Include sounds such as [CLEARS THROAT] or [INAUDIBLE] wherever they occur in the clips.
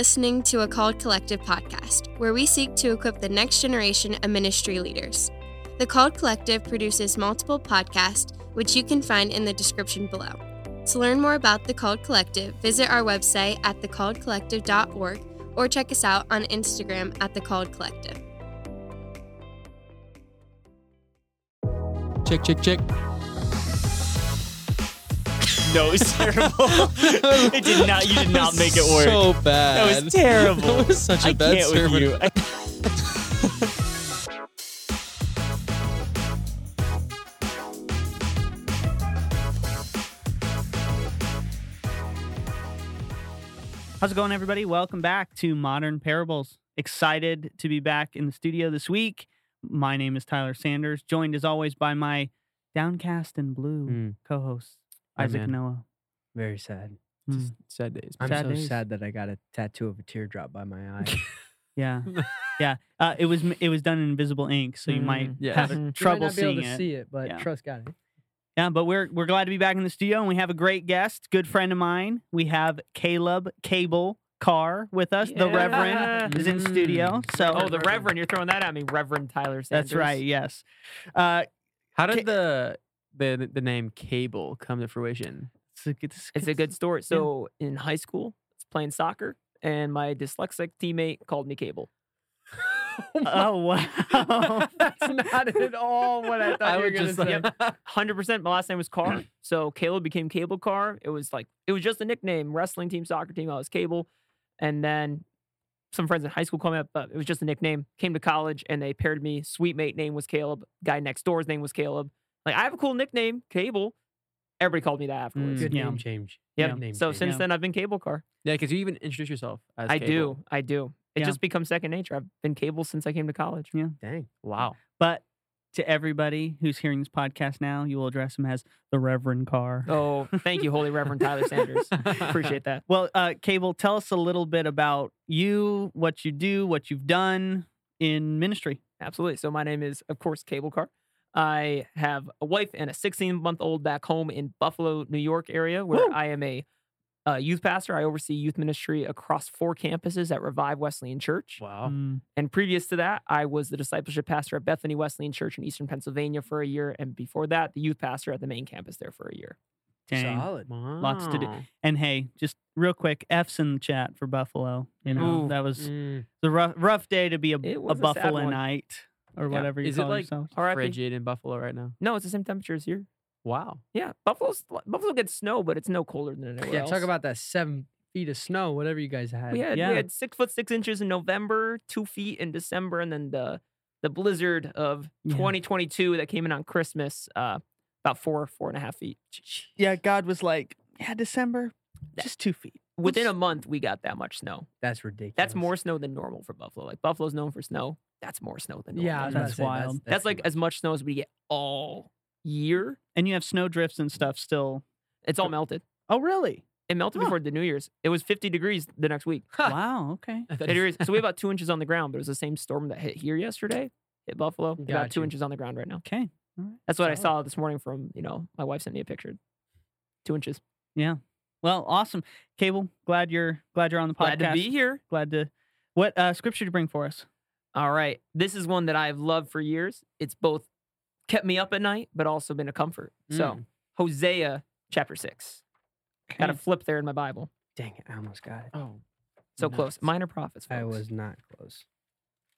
listening to a Called Collective podcast, where we seek to equip the next generation of ministry leaders. The Called Collective produces multiple podcasts, which you can find in the description below. To learn more about the Called Collective, visit our website at thecalledcollective.org or check us out on Instagram at The Called Collective. Check, check, check. No, it's [LAUGHS] terrible. it did not. You did not make it work. So bad. that was terrible. That was such a I bad can't with you. I- [LAUGHS] How's it going, everybody? Welcome back to Modern Parables. Excited to be back in the studio this week. My name is Tyler Sanders, joined as always by my downcast and blue Mm, co-host Hi, Isaac man. Noah. very sad. Mm, Sad days. I'm Sad so days. sad that I got a tattoo of a teardrop by my eye. [LAUGHS] yeah, [LAUGHS] yeah. Uh, it was it was done in invisible ink, so you might Mm, yeah. have You might trouble not be able seeing to it. see it, but Yeah. trust God. Yeah, but we're we're glad to be back in the studio, and we have a great guest, good friend of mine. We have Caleb Cable Carr with us. The Reverend is in studio. Mm. So oh, the Reverend. You're throwing that at me, Reverend Tyler Sanders. that's right. Yes. Uh, How Ca- did the the the name Cable come to fruition? it's a good, It's a good story. So in high school, I was playing soccer, and my dyslexic teammate called me Cable. [LAUGHS] [LAUGHS] Oh wow. [LAUGHS] That's not at all what I thought I you were gonna say. like, Hundred percent. My last name was Carr, [CLEARS THROAT] so Caleb became Cable Carr. It was like it was just a nickname. Wrestling team, soccer team. I was Cable, and then some friends in high school called me up, but it was just a nickname. Came to college, and they paired me. Sweet mate name was Caleb. Guy next door's name was Caleb. Like I have a cool nickname, Cable. Everybody called me that afterwards. Mm, Good Yeah. name change. Yep. Good name So change. since Yeah. then, I've been Cable Carr. yeah, because you even introduce yourself as I Cable. do. I do. It Yeah. just becomes second nature. I've been Cable since I came to college. Yeah. Dang. Wow. But to everybody who's hearing this podcast now, you will address him as the Reverend Carr. Oh, thank you, Holy Reverend Tyler Sanders. Appreciate that. Well, uh, Cable, tell us a little bit about you, what you do, what you've done in ministry. Absolutely. So my name is, of course, Cable Carr. I have a wife and a 16 month old back home in Buffalo, New York area, where Woo! I am a uh, youth pastor. I oversee youth ministry across four campuses at Revive Wesleyan Church. Wow. Mm, And previous to that, I was the discipleship pastor at Bethany Wesleyan Church in Eastern Pennsylvania for a year. And before that, the youth pastor at the main campus there for a year. dang. Solid. Lots to do. And hey, just real quick, F's in the chat for Buffalo. You know, Ooh. that was Mm. the rough, rough day to be a, It a a sad one. Buffaloite or Yeah. whatever you Is it call like yourselves. RIP. frigid in Buffalo right now? No, it's the same temperature as here. Wow. Yeah, Buffalo's Buffalo gets snow, but it's no colder than anywhere Yeah, else. talk about that seven feet of snow, whatever you guys had. we had Yeah. we had six foot six inches in November, two feet in December, and then the the blizzard of Yeah. 2022 that came in on Christmas, uh, about four four and a half feet. Yeah, God was like, yeah, December, That- just two feet. Within a month, we got that much snow. That's ridiculous. That's more snow than normal for Buffalo. Like Buffalo's known for snow. That's more snow than normal. Yeah, I was That's about to say, wild. that's, too like much. as much snow as we get all year. And you have snow drifts and stuff still. It's all melted. Oh, really? It melted Huh. before the New Year's. It was 50 degrees the next week. wow. Okay. [LAUGHS] 50. So we have about two inches on the ground, but it was the same storm that hit here yesterday, hit Buffalo. About Got two inches on the ground right now. Okay. All right. That's what I saw this morning from, you know, my wife sent me a picture. Two inches. Yeah. Well, awesome. Cable, glad you're glad you're on the podcast. Glad to be here. Glad to. What uh, scripture to bring for us? All right. This is one that I've loved for years. It's both kept me up at night, but also been a comfort. So, Mm. Hosea chapter six. Got a flip there in my Bible. Dang it, I almost got it. Oh. So close. Minor prophets. I was not close.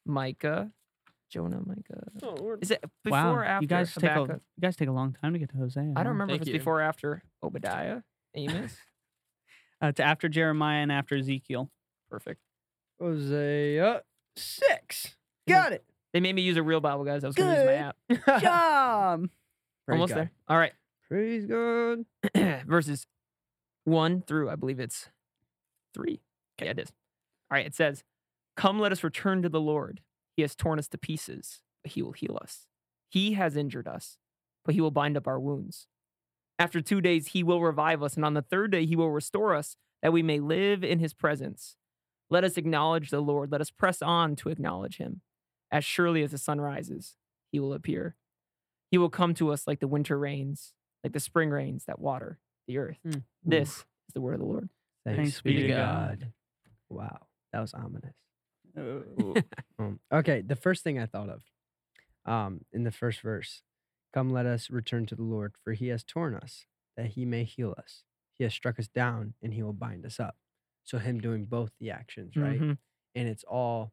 Micah, Jonah, Micah. Oh, Is it before wow. or after? you guys take a you guys take a long time to get to Hosea. I huh? don't remember if it's you. before or after [LAUGHS] Obadiah, Amos. Uh, it's after Jeremiah and after Ezekiel. Perfect. Hosea six. Got it. They made me use a real Bible, guys. I was going to use my app. Job. [LAUGHS] Praise Almost God. there. All right. Praise God. [CLEARS THROAT] Verses one through, I believe it's three. Okay. Yeah, it is. All right. It says, Come, let us return to the Lord. He has torn us to pieces, but he will heal us. He has injured us, but he will bind up our wounds. After two days, he will revive us, and on the third day, he will restore us, that we may live in his presence. Let us acknowledge the Lord. Let us press on to acknowledge him. As surely as the sun rises, he will appear. He will come to us like the winter rains, like the spring rains that water the earth. Mm. This is the word of the Lord. Thanks, Thanks be be to to God. Wow. That was ominous. [LAUGHS] Um, okay, the first thing I thought of, um, in the first verse, come let us return to the Lord, for he has torn us, that he may heal us. He has struck us down, and he will bind us up. So him doing both the actions, right? Mhm. And it's all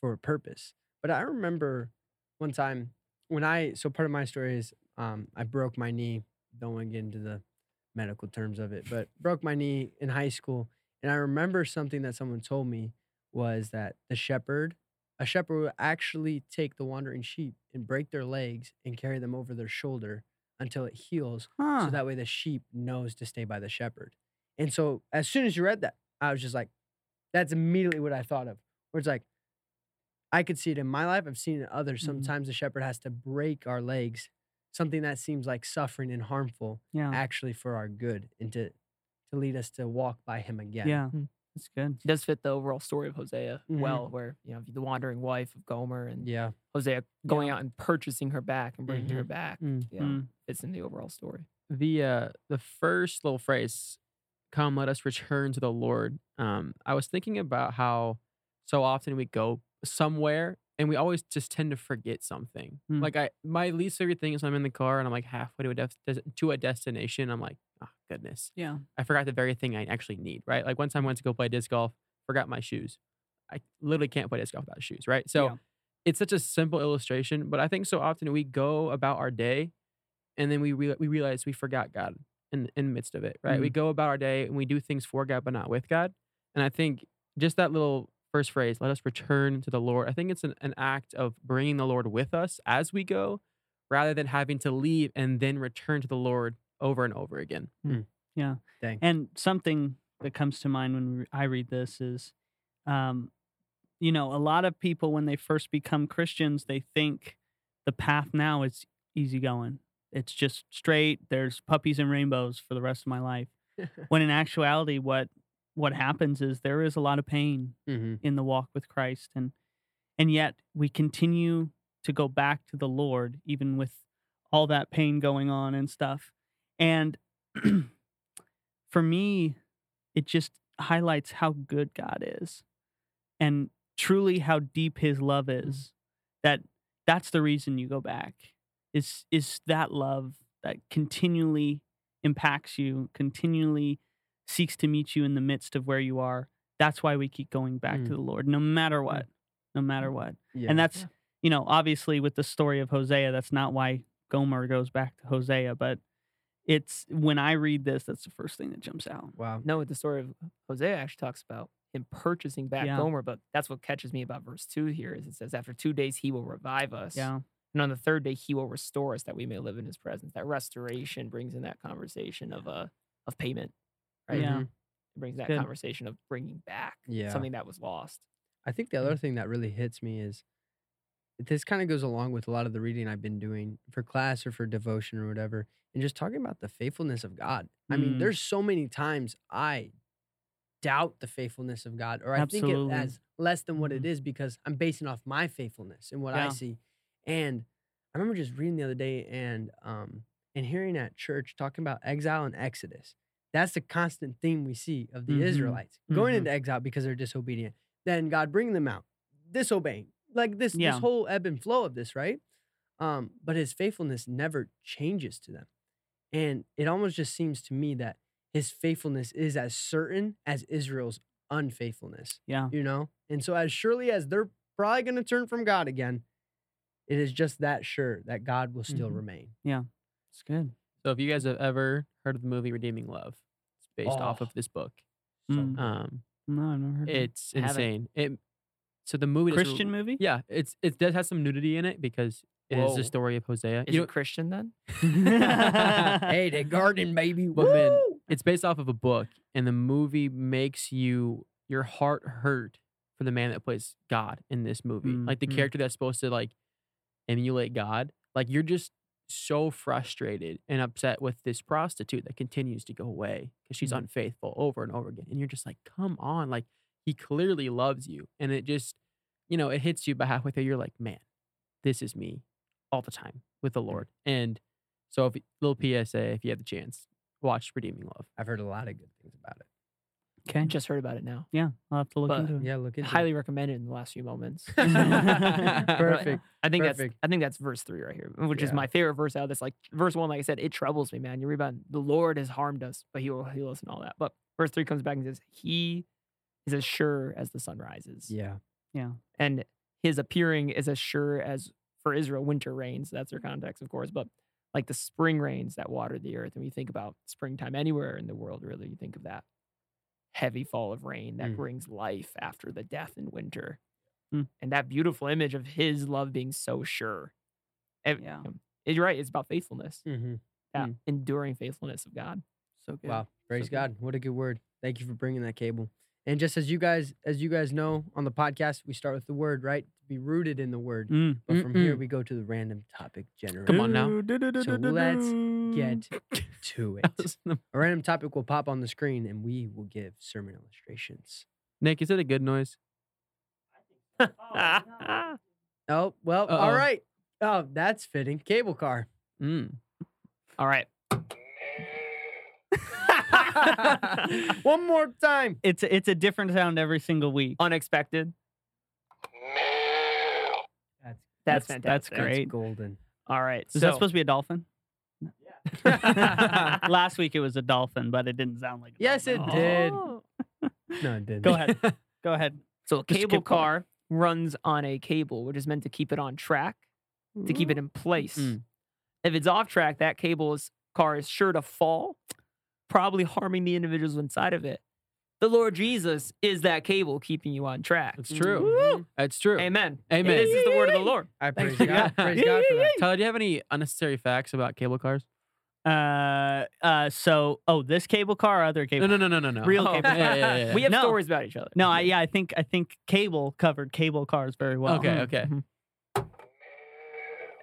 for a purpose. But I remember one time when I so part of my story is um, I broke my knee. Don't want to get into the medical terms of it, but broke my knee in high school. And I remember something that someone told me was that the shepherd, a shepherd would actually take the wandering sheep and break their legs and carry them over their shoulder until it heals. Huh. So that way the sheep knows to stay by the shepherd. And so as soon as you read that, I was just like, that's immediately what I thought of. Where it's like, I could see it in my life. I've seen it in others. Mhm. Sometimes the shepherd has to break our legs, something that seems like suffering and harmful, yeah. actually for our good and to to lead us to walk by him again. Yeah. Mm. That's good. It does fit the overall story of Hosea Mhm. well, where you know the wandering wife of Gomer and Yeah. Hosea going out and purchasing her back and bringing her Mhm. back. Mm. You know, Mm. fits in the overall story. the uh the first little phrase come let us return to the lord. Um i was thinking about how so often we go somewhere and we always just tend to forget something. Mm. like i my least favorite thing is i'm in the car and i'm like halfway to a def- to a destination i'm like oh goodness. Yeah. i forgot the very thing i actually need right? Like one time i went to go play disc golf forgot my shoes. I literally can't play disc golf without shoes right? So Yeah. it's such a simple illustration but i think so often we go about our day and then we rea- we realize we forgot God in in the midst of it, right? We go about our day and we do things for God but not with God. And I think just that little first phrase, "Let us return to the Lord." I think it's an, an act of bringing the Lord with us as we go, rather than having to leave and then return to the Lord over and over again. Dang. And something that comes to mind when I read this is, um, you know, a lot of people when they first become Christians, they think the path now is easy going. It's just straight. There's puppies and rainbows for the rest of my life. [LAUGHS] when in actuality, what what happens is there is a lot of pain hmm in the walk with Christ, and and yet we continue to go back to the Lord, even with all that pain going on and stuff. And [CLEARS THROAT] for me, it just highlights how good God is and truly how deep his love is. That that's the reason you go back. Is is that love that continually impacts you, continually seeks to meet you in the midst of where you are. That's why we keep going back to Mm. the Lord, no matter what. No matter what. Yeah. And that's, Yeah. you know, obviously with the story of Hosea, that's not why Gomer goes back to Hosea, but it's when I read this, that's the first thing that jumps out. wow. No, the story of Hosea actually talks about him purchasing back Yeah. Gomer, but that's what catches me about verse two here is it says, After two days he will revive us. Yeah. And on the third day he will restore us that we may live in his presence. That restoration brings in that conversation of uh of payment. Right. Yeah. Mhm. It brings that Good. conversation of bringing back Yeah. something that was lost. I think the other thing that really hits me is this kind of goes along with a lot of the reading I've been doing for class or for devotion or whatever, and just talking about the faithfulness of God. I mean, Mm. there's so many times I doubt the faithfulness of God, or I think Absolutely. it as less than what it Mhm. because I'm basing off my faithfulness and what I Yeah. see. And I remember just reading the other day and um and hearing at church talking about exile and exodus. That's the constant theme we see of the Mhm. Israelites going Mhm. into exile because they're disobedient. Then God bringing them out, disobeying. Like this, Yeah. this whole ebb and flow of this, right? Um, but his faithfulness never changes to them. And it almost just seems to me that his faithfulness is as certain as Israel's unfaithfulness, Yeah. you know? And so, as surely as they're probably going to turn from God again, it is just that sure that God will still Mhm. remain. Yeah, it's good. So if you guys have ever heard of the movie Redeeming Love, it's based off Oh. of this book. So. Um, No, I've never heard of it. it's insane. It so the movie doesn't- Christian movie? Yeah, it's it does have some nudity in it because it is Whoa. the story of Hosea. Is You it Christian then? [LAUGHS] [LAUGHS] hey, the garden, baby. But man, Woo! it's based off of a book, and the movie makes you your heart hurt for the man that plays God in this movie. Mm, Like the mm. character that's supposed to like emulate God. Like you're just so frustrated and upset with this prostitute that continues to go away because she's Mm. unfaithful over and over again. And you're just like, come on, like he clearly loves you, and it just, you know, it hits you about halfway through. You're like, man, this is me all the time with the Lord. And so, if little PSA, if you have the chance, watch Redeeming Love. I've heard a lot of good things about it. Okay. Just heard about it now. Yeah, I'll have to look But- into it. Yeah, look into it. Highly recommended in the last few moments. [LAUGHS] Perfect. [LAUGHS] I think Perfect. that's I think that's verse three right here, which is Yeah. my favorite verse out of this. Like verse one, like I said, it troubles me, man. You read about the Lord has harmed us, but He will heal us and all that. But verse three comes back and says, He is as sure as the sun rises, Yeah. Yeah. and His appearing is as sure as for Israel winter rains. That's their context, of course, but like the spring rains that water the earth. And we think about springtime anywhere in the world, really, you think of that heavy fall of rain that Mm. brings life after the death in winter. Mm. And that beautiful image of his love being so sure. Ev- Yeah. um, You're right. It's about faithfulness, Mm-hmm. that Mm. enduring faithfulness of God. So good. Wow. Praise good. God. What a good word. Thank you for bringing that cable. And just as you guys, as you guys know on the podcast, we start with the word, right? To be rooted in the word. Mm. But from here, Mm-mm. we go to the random topic generator. Come on now. So let's get to [LAUGHS] it. That was the- A random topic will pop on the screen and we will give sermon illustrations. Nick, is it a good noise? [LAUGHS] Oh, well, all Uh-oh. right. Oh, that's fitting. Cable car. Mm. All right. [LAUGHS] One more time. It's a, it's a different sound every single week. Unexpected. That's, That's, That's- that's fantastic. that's Great. golden. All right. Is so, that supposed to be a dolphin? [LAUGHS] [LAUGHS] Last week it was a dolphin, but it didn't sound like. A Yes, it dolphin. did. Oh. No, it didn't. Go ahead. Go ahead. So a Just cable keep going. car runs on a cable, which is meant to keep it on track, to keep it in place. Mm. If it's off track, that cable car is sure to fall, probably harming the individuals inside of it. The Lord Jesus is that cable keeping you on track. It's true. Woo! It's true. Amen. Amen. This is the word of the Lord. I praise Thank. God. [LAUGHS] Praise God for that. Tyler, do you have any unnecessary facts about cable cars? Uh, uh. So, oh, this cable car, or other cable. no, no, no, no, no. Real Oh, cable. [LAUGHS] Yeah, yeah, yeah, yeah. We have No. stories about each other. No, I, yeah, I think I think cable covered cable cars very well. Okay, Mhm, okay. mhm.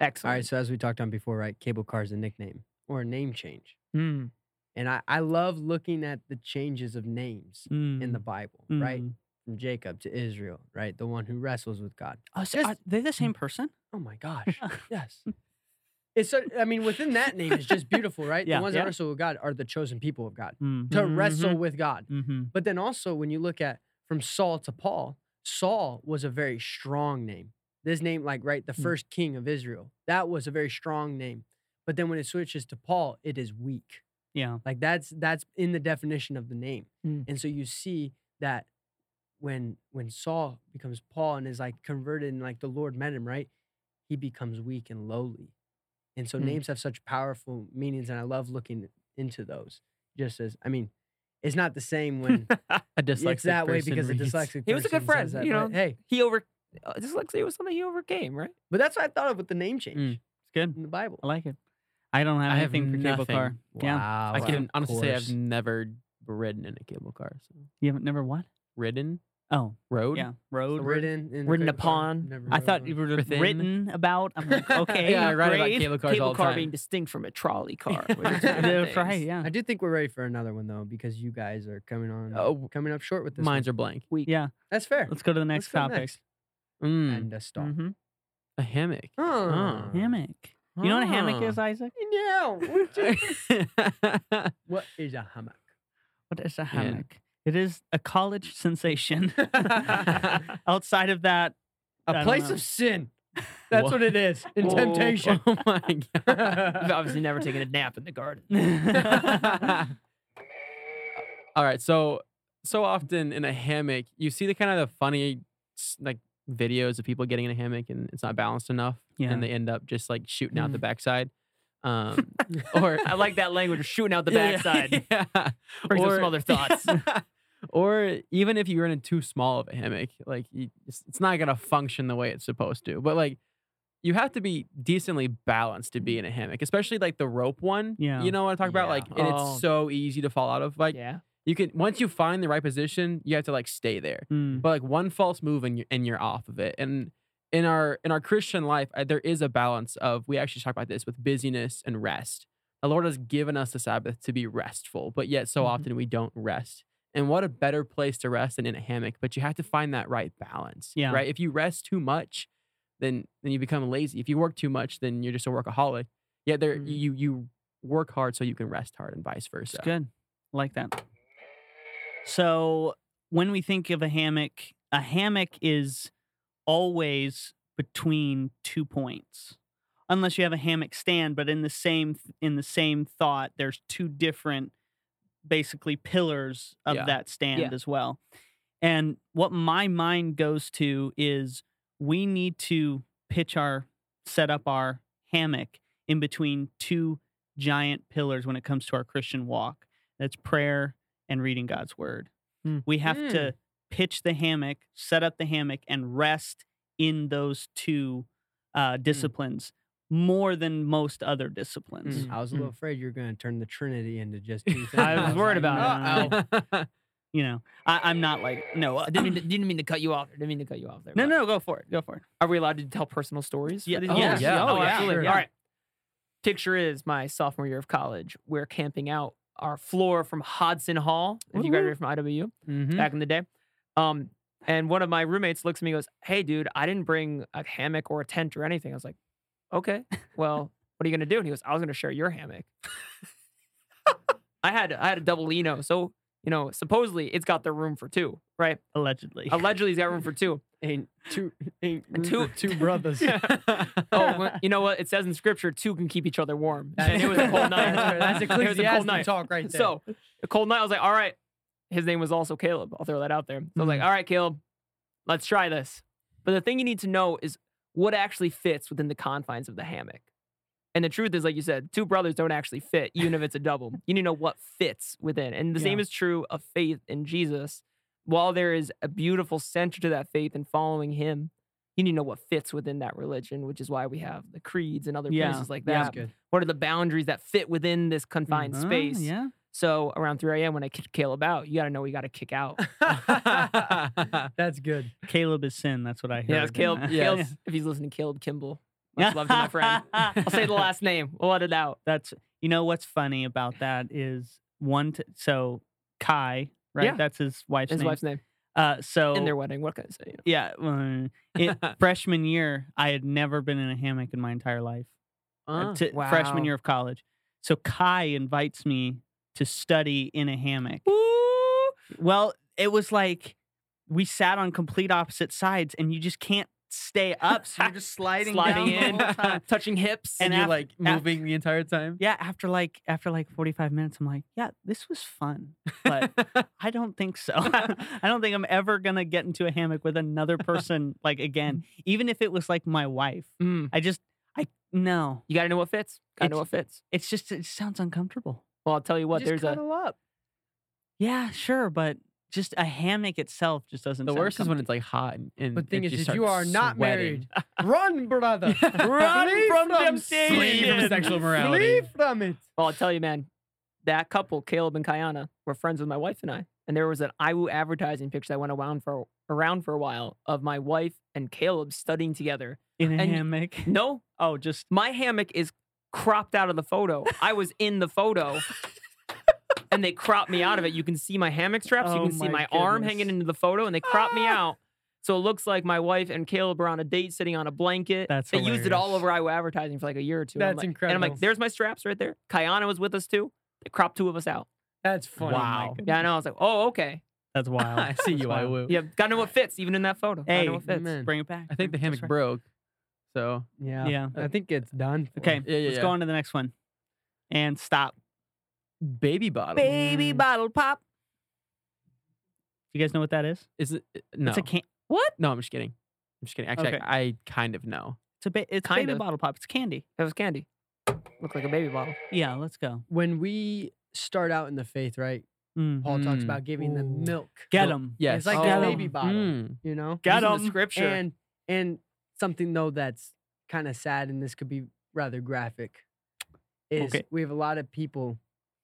Excellent. All right. So as we talked on before, right? Cable car is a nickname or a name change. Mm. And I, I love looking at the changes of names in the Bible, right? Mm. From Jacob to Israel, right? The one who wrestles with God. Oh, so are they the same person? Oh my gosh. [LAUGHS] yes. It's so, I mean, within that name, is just beautiful, right? Yeah, the ones yeah. that wrestle with God are the chosen people of God Mm. to wrestle Mhm. with God. Mm-hmm. But then also, when you look at from Saul to Paul, Saul was a very strong name. This name, like, right, the Mm. first king of Israel, that was a very strong name. But then when it switches to Paul, it is weak. Yeah. Like that's that's in the definition of the name. Mm. And so you see that when when Saul becomes Paul and is like converted and like the Lord met him, right? He becomes weak and lowly. And so Mm. names have such powerful meanings and I love looking into those. Just as I mean, it's not the same [LAUGHS] when A dyslexic it's that way because a reads- dyslexic He was a good friend, that, you know? Hey, He over uh, dyslexia was something he overcame, right? but that's what I thought of with the name change Mm. It's good. in the Bible. I like it. I don't have I have anything for cable nothing. car. Yeah. Wow. I can honestly say I've course. never ridden in a cable car. So. You haven't never what? Ridden? Oh, Road? yeah. Road. ridden in Ridden cable car, upon. never I rode thought one. you were Within. written about. I'm like, [LAUGHS] okay. yeah, I write about great. cable cars Cable all the car time. being distinct from a trolley [LAUGHS] car. which are two different That's right. things. Yeah. I do think we're ready for another one though, because you guys are coming on, Oh, coming up short with this. Mines one. are blank. Weak. Yeah. That's fair. Let's go to the next go topic. next. Mm, And a stop. Mhm. a hammock. Oh. Hammock. You know what a hammock Ah. is, Isaac? No. what is [LAUGHS] a hammock? What is a Yeah. hammock? It is a college sensation. [LAUGHS] [LAUGHS] Outside of that, I A don't place know. of sin. That's Wha- what it is. In Whoa. temptation. Oh my god. You've obviously never taken a nap in the garden. All right, so so often in a hammock, you see the kind of the funny s- like videos of people getting in a hammock and it's not balanced enough, Yeah. and they end up just like shooting out the Mm. backside. Um, [LAUGHS] or I like that language shooting out the backside. [LAUGHS] Yeah. Brings up some other thoughts. [LAUGHS] or even if you're in too small of a hammock, like it's, not gonna function the way it's supposed to. But like you have to be decently balanced to be in a hammock, especially like the rope one. Yeah. You know what I talk about? Yeah. Like, and Oh. it's so easy to fall out of. Like, yeah. You can once you find the right position, you have to like stay there. Mm, But like one false move and you're and you're off of it. And in our in our Christian life, uh, there is a balance of we actually talk about this with busyness and rest. The Lord has given us the Sabbath to be restful, but yet so Mhm. often we don't rest. And what a better place to rest than in a hammock. But you have to find that right balance. Yeah. Right. If you rest too much, then then you become lazy. If you work too much, then you're just a workaholic. Yet there Mhm. you you work hard so you can rest hard and vice versa. it's good. I like that. So when we think of a hammock, a hammock is always between two points. Unless you have a hammock stand, but in the same in the same thought, there's two different basically pillars of Yeah. that stand Yeah. as well. And what my mind goes to is we need to pitch our set up our hammock in between two giant pillars when it comes to our Christian walk. That's prayer and reading God's word. Hmm. We have to pitch the hammock, set up the hammock, and rest in those two uh, disciplines more than most other disciplines. Mm. I was a Mm. little afraid you were going to turn the Trinity into just [LAUGHS] two things. I was worried like, about it. "Uh-oh." [LAUGHS] You know, I, I'm not like no, I didn't mean to, [CLEARS THROAT] didn't mean to cut you off. Didn't mean to cut you off there. no, no. Go for it. Go for it. Are we allowed to tell personal stories? Yeah. Oh, guys? yeah. Oh, Oh, yeah, absolutely. sure. All right. Picture is my sophomore year of college. We're camping out our floor from Hodson Hall. If you graduated from IWU Mhm. back in the day. Um, and one of my roommates looks at me and goes, Hey, dude, I didn't bring a hammock or a tent or anything. I was like, Okay, well, [LAUGHS] what are you gonna do? And he goes, I was gonna share your hammock. [LAUGHS] I had I had a double Eno, so you know, supposedly it's got the room for two, right? Allegedly. Allegedly, it's got room for [LAUGHS] two. Ain't two, ain't Two- [LAUGHS] two brothers. [LAUGHS] Oh, well, you know what? It says in scripture, two can keep each other warm. And it was a cold night. That's [LAUGHS] it was a cold Ecclesiastes night. talk right there. So a cold night. I was like, all right. His name was also Caleb. I'll throw that out there. So I was like, Mhm. all right, Caleb, let's try this. But the thing you need to know is what actually fits within the confines of the hammock. And the truth is, like you said, two brothers don't actually fit, even if it's a double. You need to know what fits within. And the same is true of faith in Jesus. While there is a beautiful center to that faith and following him, you need to know what fits within that religion, which is why we have the creeds and other Yeah. places like Yeah. that. good. What are the boundaries that fit within this confined Uh, space? Yeah. So around 3 a.m. when I kick Caleb out, you got to know you got to kick out. [LAUGHS] [LAUGHS] That's good. Caleb is sin. That's what I heard. Yeah, it's [LAUGHS] Caleb. Yeah. Caleb if he's listening, Caleb Kimball. Much love to my friend. I'll say the last name. We'll let it out. That's you know what's funny about that is one. T- so Kai, right? Yeah. That's his wife's name. His name. wife's name Uh, so in their wedding. What can I say? You know? yeah, it, [LAUGHS] freshman year, I had never been in a hammock in my entire life. uh, Uh, to freshman year of college. So Kai invites me to study in a hammock. Ooh. Well, it was like we sat on complete opposite sides, and you just can't stay up, so you're just [LAUGHS] sliding, Sliding down in, the whole time. [LAUGHS] touching hips. And and you're like moving the entire time. Yeah, after like after like 45 minutes, I'm like, yeah, this was fun, but [LAUGHS] I don't think so. I don't think I'm ever gonna get into a hammock with another person like again, even if it was like my wife. Mm, I just, I no, you got to know what fits. Got to know what fits. it's just it sounds uncomfortable. Well, I'll tell you what. Just there's a up. Yeah, sure, but just a hammock itself just doesn't. the sound worst is when it's like hot and, and But the thing it is, just if you starts are not sweating. married, [LAUGHS] run, brother. [LAUGHS] Run Flee from sin. Flee from temptation. sexual Flee morality. from it. Well, I'll tell you, man, that couple, Caleb and Kayana, were friends with my wife and I. And there was an IWU advertising picture that went around for around for a while of my wife and Caleb studying together. in a and- hammock. No, Oh, just my hammock is cropped out of the photo. I was in the photo. [LAUGHS] and they cropped me out of it. You can see my hammock straps. you Oh can see my my arm hanging into the photo, and they cropped me Ah! out. So it looks like my wife and Caleb are on a date sitting on a blanket. That's they used it all over IWU advertising for like a year or two. And I'm That's like- And I'm like, there's my straps right there. Kayana was with us too. They cropped two of us out. That's funny. Wow. Yeah, I know. I was like, oh, okay. that's [LAUGHS] wild. I see That's you. I will. Yeah, gotta know what fits, even in that photo. Gotta Hey, know what fits. man. Bring it back. I think the hammock right. broke. So Yeah. Yeah. I think it's done. Okay, Yeah, yeah, let's yeah. go on to the next one. And stop. Baby bottle. Baby Mm. bottle pop. You guys know what that is? Is it? No. It's a can. What? no, I'm just kidding. I'm just kidding. Actually, Okay. I, I kind of know. It's a ba- it's Kind baby of. bottle pop. It's candy. That was candy. Looked like a baby bottle. Yeah, let's go. When we start out in the faith, right? Mm. Paul talks Mm. about giving them Ooh. milk. Get them. Yes. It's like Oh. a baby bottle, Mm. you know? Got Using 'em. the scripture. And and something though that's kind of sad, and this could be rather graphic, is Okay. we have a lot of people,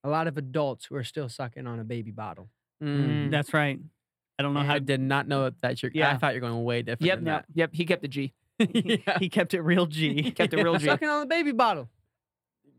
a lot of adults who are still sucking on a baby bottle. Mm. That's right. I don't know how I did not know that you're. I thought you're going way different. Yep, than yep, yep. He kept the G. he, [LAUGHS] yeah. [LAUGHS] he kept it real G. He [LAUGHS] Kept it real G. Sucking on the baby bottle.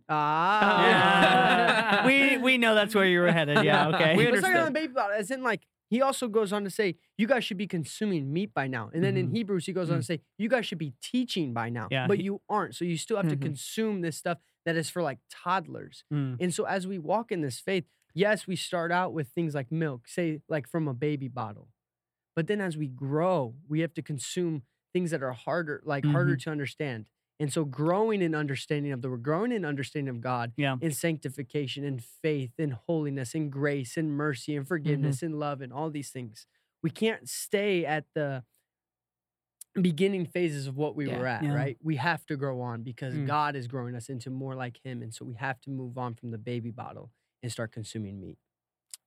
Ah. Yeah. we we know that's where you were headed. Yeah. Okay. We But sucking on the baby bottle, as in like he also goes on to say, you guys should be consuming meat by now. And then in Mhm. Hebrews, he goes on to say, you guys should be teaching by now. Yeah, But you aren't. So you still have to Mhm. consume this stuff that is for like toddlers. Mm. And so as we walk in this faith, yes, we start out with things like milk, say like from a baby bottle. But then as we grow, we have to consume things that are harder, like harder to understand. And so growing in understanding of the word, growing in understanding of God, Yeah. in sanctification, in faith, in holiness, in grace, in mercy, and forgiveness, Mm-hmm. in love, and all these things. We can't stay at the beginning phases of what we Yeah. were at, Yeah. right? We have to grow on because Mm. God is growing us into more like Him. And so we have to move on from the baby bottle and start consuming meat.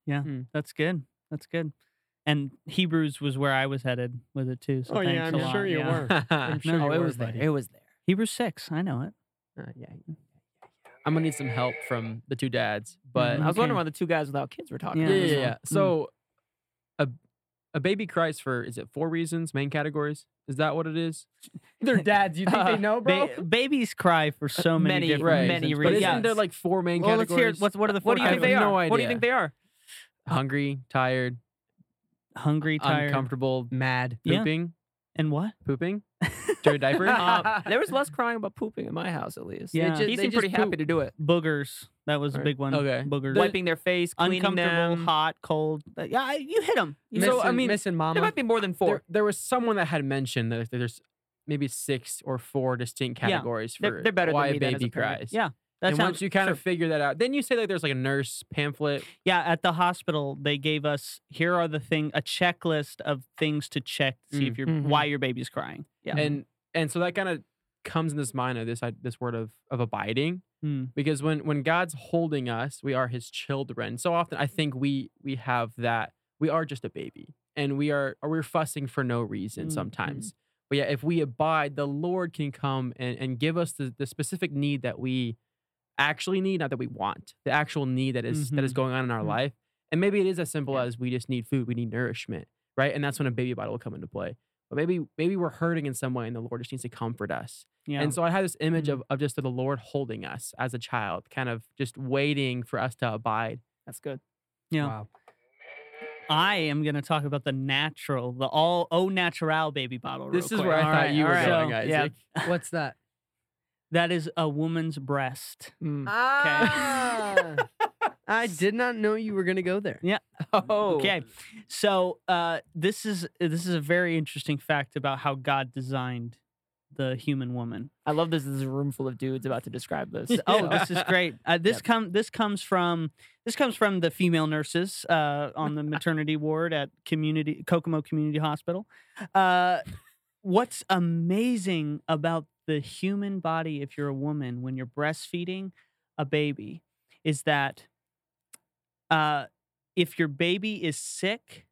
Yeah. That's good. That's good. And Hebrews was where I was headed with it too. So Oh, yeah, I'm sure you yeah. were. I'm [LAUGHS] sure you it were, was there. It was there. Hebrews six. I know it. Uh, yeah. I'm gonna need some help from the two dads, but mm-hmm, I was wondering why the two guys without kids were talking. Yeah, yeah, about yeah, this yeah. one. So, a a baby cries for is it four reasons? Main categories? Is that what it is? [LAUGHS] They're dads. You think they [LAUGHS] know, bro? Ba- babies cry for uh, so many, many- different Right. many reasons. But but isn't yes. there like four main well, let's categories? hear what's what are the four What do you I think have they no are? What do you think they are? Hungry, tired, hungry, tired, uncomfortable, Mad. Yeah. pooping, and what? pooping, dirty diaper. Uh, [LAUGHS] there was less crying about pooping in my house, at least. Yeah. ju- he seemed pretty happy to do it. Boogers. That was a Right. big one. Okay. Boogers. Wiping their face, cleaning Uncomfortable, them. hot, cold. Uh, Yeah, I- you hit them. So, I Missing- mean, missing mama. There might be more than four. there, there was someone that had mentioned that there's maybe six or four distinct Yeah. categories for They're- they're better than why me a then as a baby parent. cries. Yeah, That and sounds once you kind of figure that out, then you say like there's like a nurse pamphlet. Yeah, at the hospital, they gave us here are the thing a checklist of things to check to see if you're Mhm. why your baby's crying. Yeah. and and so that kind of comes in this mind of this this word of of abiding Mm. because when when god's holding us we are his children so often i think we we have that we are just a baby and we are or we're fussing for no reason Mm, sometimes but yeah if we abide the lord can come and, and give us the, the specific need that we actually need not that we want the actual need that is that is Mhm. going on in our Mm. life and maybe it is as simple Yeah. as we just need food we need nourishment right and that's when a baby bottle will come into play but maybe maybe we're hurting in some way and the lord just needs to comfort us Yeah. and so I had this image Mhm. of, of just the Lord holding us as a child, kind of just waiting for us to abide. That's good. yeah. Wow. I am going to talk about the natural, the all au natural baby bottle. This real is quick. where I All thought right, you were right. going, So, Isaac. yeah. What's that? That is a woman's breast. Mm. Ah, [LAUGHS] I did not know you were gonna go there. Yeah. [LAUGHS] Oh, Okay. So uh, this is this is a very interesting fact about how God designed the human woman. I love this. This is a room full of dudes about to describe this. [LAUGHS] Oh, this is great. Uh, this Yep. come this comes from this comes from the female nurses uh, on the maternity ward at community Kokomo Community Hospital. What's amazing about the human body, if you're a woman, when you're breastfeeding a baby, is that uh, if your baby is sick,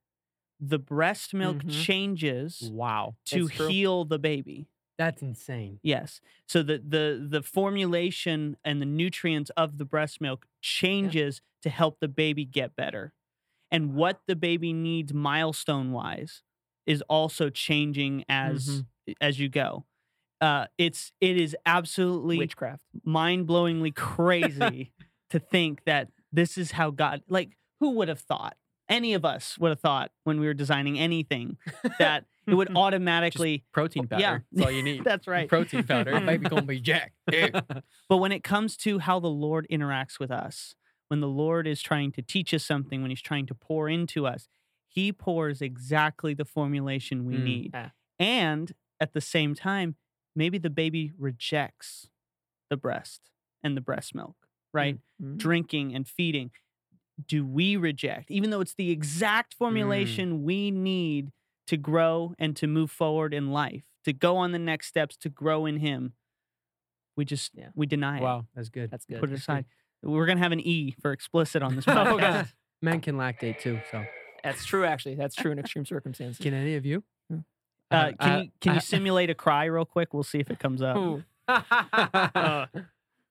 the breast milk Mhm. changes Wow. to true. heal the baby. That's insane. Yes. So the the the formulation and the nutrients of the breast milk changes to help the baby get better. And what the baby needs milestone wise is also changing as as you go. Uh, it's it is absolutely witchcraft. mind-blowingly crazy [LAUGHS] to think that this is how God like who would have thought? Any of us would have thought when we were designing anything that it would [LAUGHS] automatically Protein powder. yeah. That's all you need. [LAUGHS] That's right. Protein powder. My baby gonna be jacked. But when it comes to how the Lord interacts with us, when the Lord is trying to teach us something, when He's trying to pour into us, He pours exactly the formulation we Mm. need. Ah. And at the same time, maybe the baby rejects the breast and the breast milk, right? Mhm. Drinking and feeding. Do we reject, even though it's the exact formulation we need to grow and to move forward in life, to go on the next steps, to grow in Him? We just, Yeah. we deny it wow. That's good. That's good. put it aside. We're gonna have an E for explicit on this [LAUGHS] Oh, podcast. God. Men can lactate too. So That's true. Actually, that's true in extreme circumstances. can any of you? Uh, I- can I- you can you I- simulate a cry real quick? We'll see if it comes up. [LAUGHS] [LAUGHS] Uh,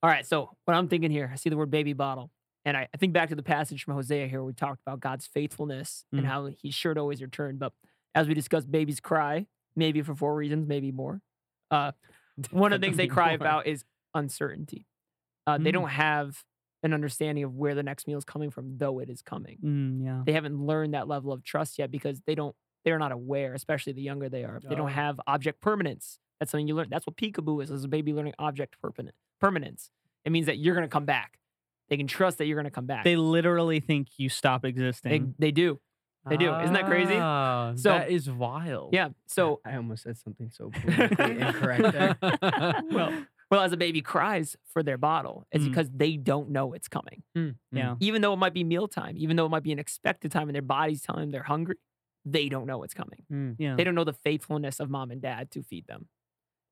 all right. So what I'm thinking here, I see the word baby bottle. And I, I think back to the passage from Hosea here. where We talked about God's faithfulness and Mhm. how he's sure to always return. But as we discussed, babies cry, maybe for four reasons, maybe more. Uh, [LAUGHS] one of the things they cry more. about is uncertainty. Uh, They Mm. don't have an understanding of where the next meal is coming from, though it is coming. Mm, yeah. They haven't learned that level of trust yet because they don't. They're not aware, especially the younger they are. They Oh. don't have object permanence. That's something you learn. That's what peekaboo is. is a baby learning object permanence. It means that you're going to come back. They can trust that you're going to come back. They literally think you stop existing. they, they do. They do. Isn't that crazy? Ah, So- that is wild. Yeah. So I almost said something so [LAUGHS] politically incorrect there. [LAUGHS] well, well, as a baby cries for their bottle, it's Mm. because they don't know it's coming. yeah. Even though it might be mealtime, even though it might be an expected time and their body's telling them they're hungry, they don't know it's coming. Mm. Yeah. They don't know the faithfulness of mom and dad to feed them.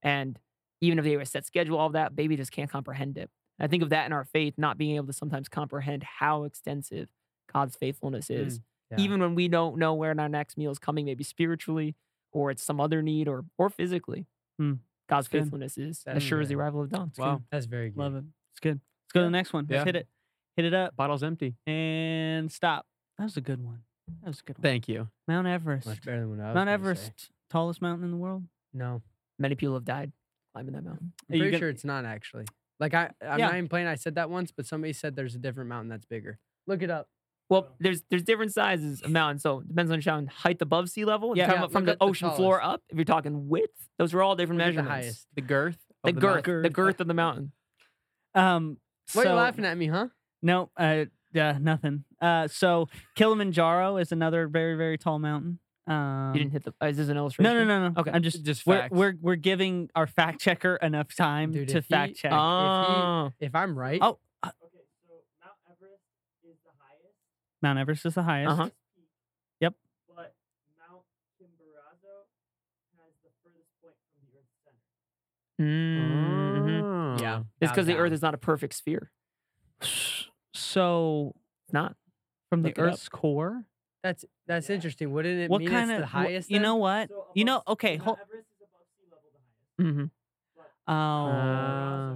And even if they were set schedule, all of that, baby just can't comprehend it. I think of that in our faith, not being able to sometimes comprehend how extensive God's faithfulness is. Yeah. Even when we don't know where our next meal is coming, maybe spiritually or it's some other need or or physically. God's good. faithfulness is That's as sure as the arrival of dawn. Wow. That's very good. Love it. It's good. Let's go to the next one. Let's hit it. Hit it up Bottle's empty. and stop. That was a good one. That was a good one. Thank you. Mount Everest. Much better than what I was Mount gonna Everest, say. tallest mountain in the world. No, Many people have died climbing that mountain. I'm you pretty gonna- sure it's not actually. Like I, I'm Yeah. not even playing. I said that once, but somebody said there's a different mountain that's bigger. Look it up. Well, there's there's different sizes of mountains, so it depends on your mountain height above sea level. Yeah. Yeah, about from the the ocean floor up. If you're talking width, those are all different Look at the measurements. highest. The girth. The of girth, mountain. the girth of the mountain. Um, Why are you laughing at me, huh? No, uh, yeah, nothing. Uh, so Kilimanjaro is another very, very tall mountain. Um, You didn't hit the. Is this an illustration? no, no, no, no. Okay. I'm just, Just we're, facts. we're we're giving our fact checker enough time Dude, to if he- fact check. Oh, If I'm right, Oh, Mount Everest is the highest. Uh-huh. Yep. But Mount Chimborazo has the furthest point from the Earth's center. Mm-hmm. yeah, It's because the Earth is not a perfect sphere. So It's not. from the Look it up. Earth's core, That's that's interesting. Wouldn't it what mean kind it's of the highest? You know what? You know, okay. Hold, Mm-hmm. oh, Uh,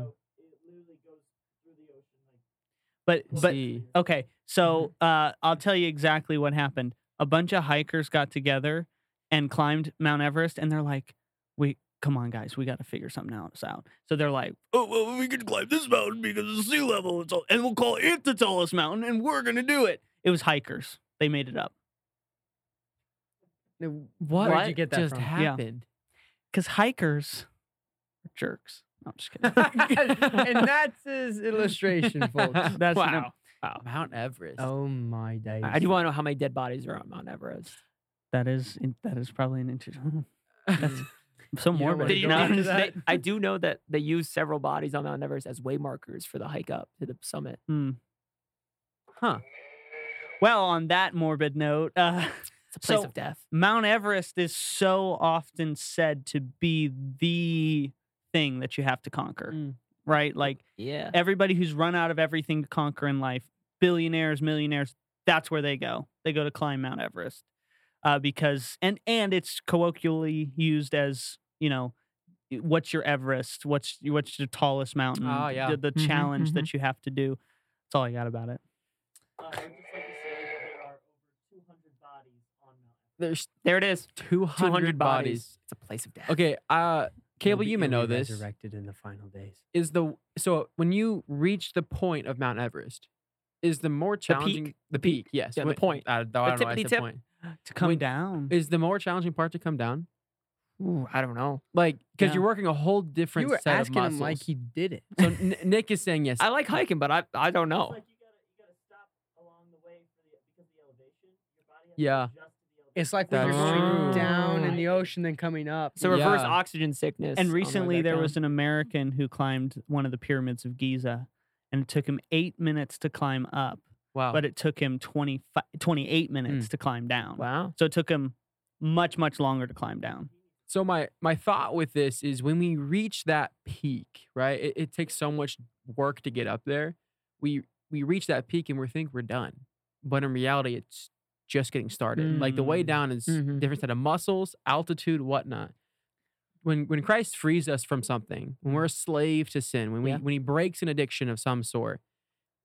but but see. Okay, so uh, I'll tell you exactly what happened. A bunch of hikers got together and climbed Mount Everest, and they're like, "We come on, guys, we got to figure something else out." So they're like, "Oh, well, we can climb this mountain because of the sea level, it's all, and we'll call it the tallest mountain, and we're gonna do it." It was hikers. They made it up No, What, Where'd you get that just from? Happened? because hikers are jerks. No, I'm just kidding. [LAUGHS] and that's his illustration, [LAUGHS] folks. That's wow. Wow. Mount Everest. Oh my days! I do want to know how many dead bodies are on Mount Everest. That is that is probably an interesting. [LAUGHS] That's so You don't morbid. Did you know? into they- that? I do know that they use several bodies on Mount Everest as way markers for the hike up to the summit. Hmm. Huh. Well, on that morbid note, uh, It's a place So- of death. Mount Everest is so often said to be the thing that you have to conquer, Mm. right? Like Yeah. everybody who's run out of everything to conquer in life, billionaires, millionaires, that's where they go. They go to climb Mount Everest uh, because and and it's colloquially used as you know what's your Everest, what's what's your tallest mountain, Oh, yeah. the, the Mhm, challenge mhm. that you have to do. That's all I got about it. There's There it is. 200, 200 bodies. bodies. It's a place of death. Okay, uh, Cable, You'll be- you may know this. Resurrected in the final days. Is the so when you reach the point of Mount Everest, is the more challenging the peak? The peak yes, Yeah, the point. Uh, I, don't- I don't know. why I said tip. point. [GASPS] To come When- down, Is the more challenging part to come down? Ooh, I don't know. Like because Yeah. you're working a whole different You were set asking of muscles. him like he did it. so N- [LAUGHS] Nick is saying yes. I like hiking, but I I don't know. yeah. It's like when That's you're going true. down in the ocean, then coming up. So reverse Yeah. oxygen sickness. And on the way recently back there was an American who climbed one of the pyramids of Giza and it took him eight minutes to climb up, Wow. but it took him 20, 28 hmm. minutes to climb down. wow. So it took him much, much longer to climb down. So my my thought with this is when we reach that peak, right? It, it takes so much work to get up there. We we reach that peak and we think we're done, but in reality, it's just getting started. Like the way Mm. down is Mhm. different set of muscles, altitude, whatnot. When when Christ frees us from something, when we're a slave to sin, when we Yeah. when He breaks an addiction of some sort,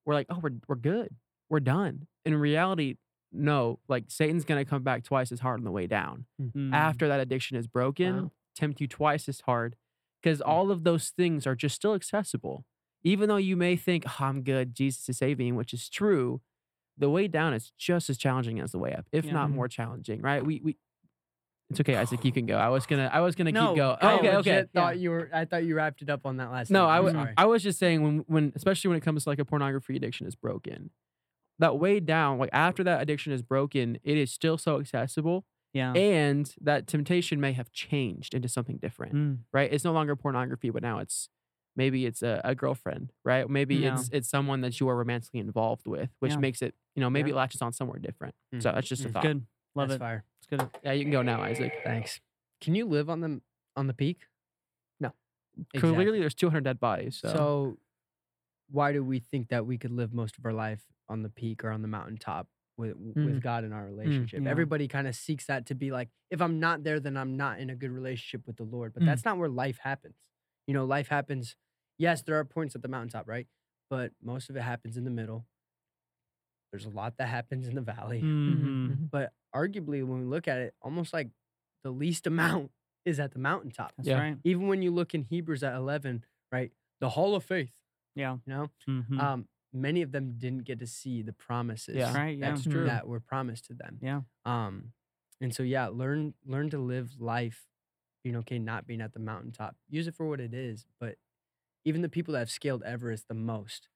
we're like, oh, we're we're good, we're done. In reality, no. Like Satan's gonna come back twice as hard on the way down Mm. after that addiction is broken, Wow. tempt you twice as hard because all of those things are just still accessible. Even though you may think, oh, I'm good, Jesus is saving, which is true, the way down is just as challenging as the way up, if Yeah. not more challenging, right? We, we, It's okay, Isaac. You can go. I was gonna. I was gonna No, keep going. go. I okay, okay. legit yeah. Thought you were. I thought you wrapped it up on that last. No, thing. I I'm wa- sorry. I was just saying when when especially when it comes to like a pornography addiction is broken, that way down like after that addiction is broken, it is still so accessible, Yeah. and that temptation may have changed into something different. Mm. Right? It's no longer pornography, but now it's maybe it's a, a girlfriend, right? Maybe Yeah. it's it's someone that you are romantically involved with, which Yeah. makes it you know maybe Yeah. it latches on somewhere different. Mm. So that's just a Mm. thought. Good. Love That's it. fire. It's good. Yeah, you can go now, Isaac. Thanks. Can you live on the on the peak? No. Exactly. Clearly, there's 200 dead bodies. So, So, why do we think that we could live most of our life on the peak or on the mountaintop with with God in our relationship? yeah. Everybody kind of seeks that to be like, if I'm not there, then I'm not in a good relationship with the Lord. But Mm. that's not where life happens. You know, life happens. Yes, there are points at the mountaintop, right? But most of it happens in the middle. There's a lot that happens in the valley. Mhm. But arguably, when we look at it, almost like the least amount [LAUGHS] is at the mountaintop. That's Yeah. right. Even when you look in Hebrews at 11, right? The hall of faith, Yeah. you know, Mhm. um, many of them didn't get to see the promises Yeah. Right, yeah. That's true. that were promised to them. Yeah. Um, and so yeah, learn learn to live life, you know, okay, not being at the mountaintop. Use it for what it is. But even the people that have scaled Everest the most,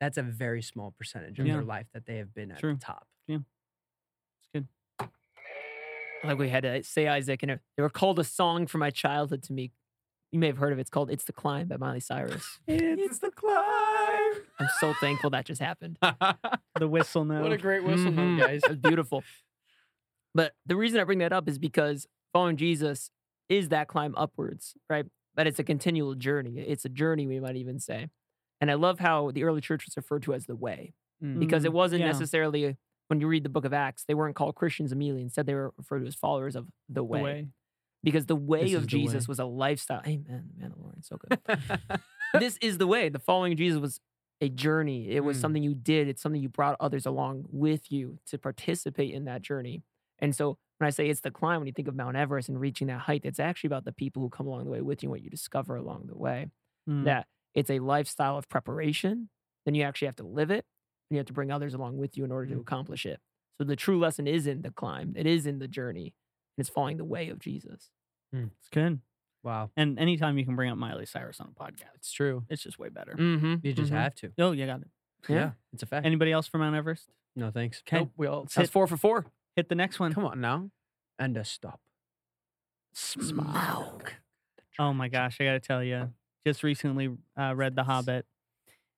that's a very small percentage of Yeah. their life that they have been at True. the top. Yeah. It's good. like we had to say Isaac, and they were called a song from my childhood to me. You may have heard of it. It's called "It's the Climb" by Miley Cyrus. [LAUGHS] it's the climb. I'm so thankful that just happened. [LAUGHS] The whistle note. What a great whistle Mhm. note, guys. It's beautiful. But the reason I bring that up is because following Jesus is that climb upwards, right? But it's a continual journey. It's a journey, we might even say. And I love how the early church was referred to as the way because it Mm, wasn't yeah. necessarily, when you read the book of Acts, they weren't called Christians immediately. Instead, they were referred to as followers of the the way. way. Because the way This of the way. Jesus was a lifestyle. Amen. Man, the Lord, so good. [LAUGHS] this is the way. The following of Jesus was a journey. It was Mm. something you did. It's something you brought others along with you to participate in that journey. And so when I say it's the climb, when you think of Mount Everest and reaching that height, it's actually about the people who come along the way with you and what you discover along the way. Mm. That it's a lifestyle of preparation. Then you actually have to live it and you have to bring others along with you in order to Mm. accomplish it. So the true lesson is in the climb. It is in the journey. And it's following the way of Jesus. It's good. Wow. And anytime you can bring up Miley Cyrus on a podcast, It's true. it's just way better. Mm-hmm. You just have to. Oh, you got it. Yeah. It's a fact. Anybody else from Mount Everest? no thanks. Okay. Nope, we all Let's That's hit, four for four. Hit the next one. come on now. And a stop. Smaug. Oh my gosh, I got to tell you, just recently uh, read The Hobbit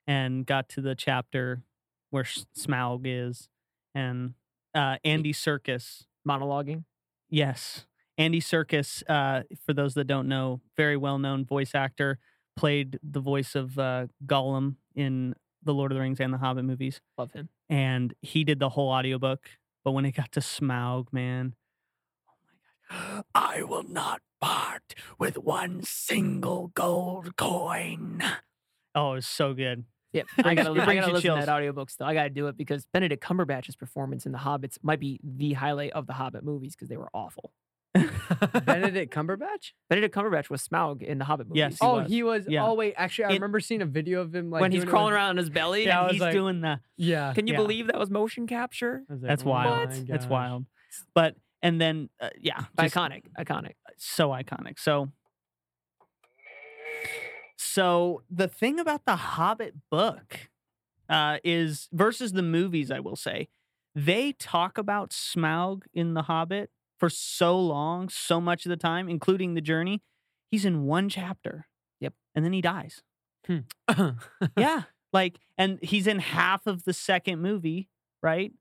and got to the chapter where Smaug is, and uh, Andy Serkis. Monologuing. Yes, Andy Serkis. Uh, for those that don't know, very well known voice actor, played the voice of uh, Gollum in the Lord of the Rings and the Hobbit movies, Love him. and he did the whole audiobook. But when it got to Smaug, man, oh my god, [GASPS] I will not part with one single gold coin. Oh, it was so good. Yep. [LAUGHS] I gotta, it I gotta you listen to that audiobook still. I gotta do it because Benedict Cumberbatch's performance in The Hobbits might be the highlight of the Hobbit movies because they were awful. [LAUGHS] Benedict Cumberbatch? Benedict Cumberbatch was Smaug in the Hobbit movies. Yes, he oh, was. he was. Yeah. Oh wait, actually, I It- remember seeing a video of him like when he's doing it crawling with- around on his belly. Yeah, I and was he's like- doing the. Yeah, Can you Yeah. believe that was motion capture? I was like, That's oh wild. my That's gosh. wild. But and then uh, yeah, just Iconic. Iconic. so iconic. So so the thing about the Hobbit book uh, is versus the movies, I will say, they talk about Smaug in the Hobbit for so long, so much of the time, including the journey. He's in one chapter. Yep. And then he dies. yeah. [LAUGHS] yeah. Like, and he's in half of the second movie, right?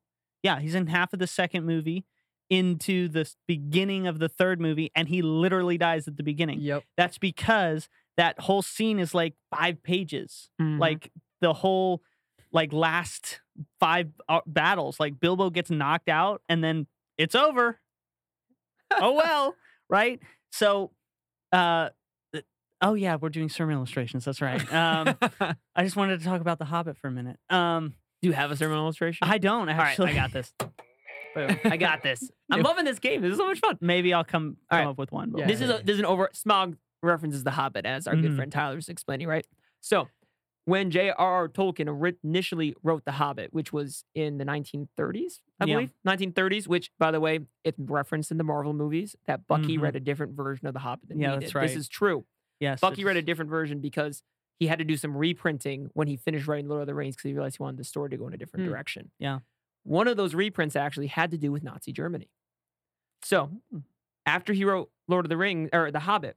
Yeah, he's in half of the second movie into the beginning of the third movie, and he literally dies at the beginning. Yep. That's because that whole scene is like five pages. Mhm. Like the whole, like last five uh, battles, like Bilbo gets knocked out, and then it's over. Oh well, right? So, uh, oh yeah, we're doing sermon illustrations. That's right. Um, [LAUGHS] I just wanted to talk about the Hobbit for a minute. Um, Do you have a sermon illustration? I don't All right, actually. I got this. I [LAUGHS] got this. I'm loving this game. This is so much fun. Maybe I'll come come right. up with one. Yeah, this is a, this is an over Smaug references the Hobbit as our good Mhm. friend Tyler was explaining, right? So when J.R.R. Tolkien initially wrote The Hobbit, which was in the 1930s, I Yeah. believe, 1930s. Which, by the way, it's referenced in the Marvel movies that Bucky Mhm. read a different version of The Hobbit than Yeah, he that's did. right. This is true. Yes. Bucky read a different version because he had to do some reprinting when he finished writing Lord of the Rings because he realized he wanted the story to go in a different Hmm. direction. Yeah. One of those reprints actually had to do with Nazi Germany. So Mm. after he wrote Lord of the Rings or The Hobbit,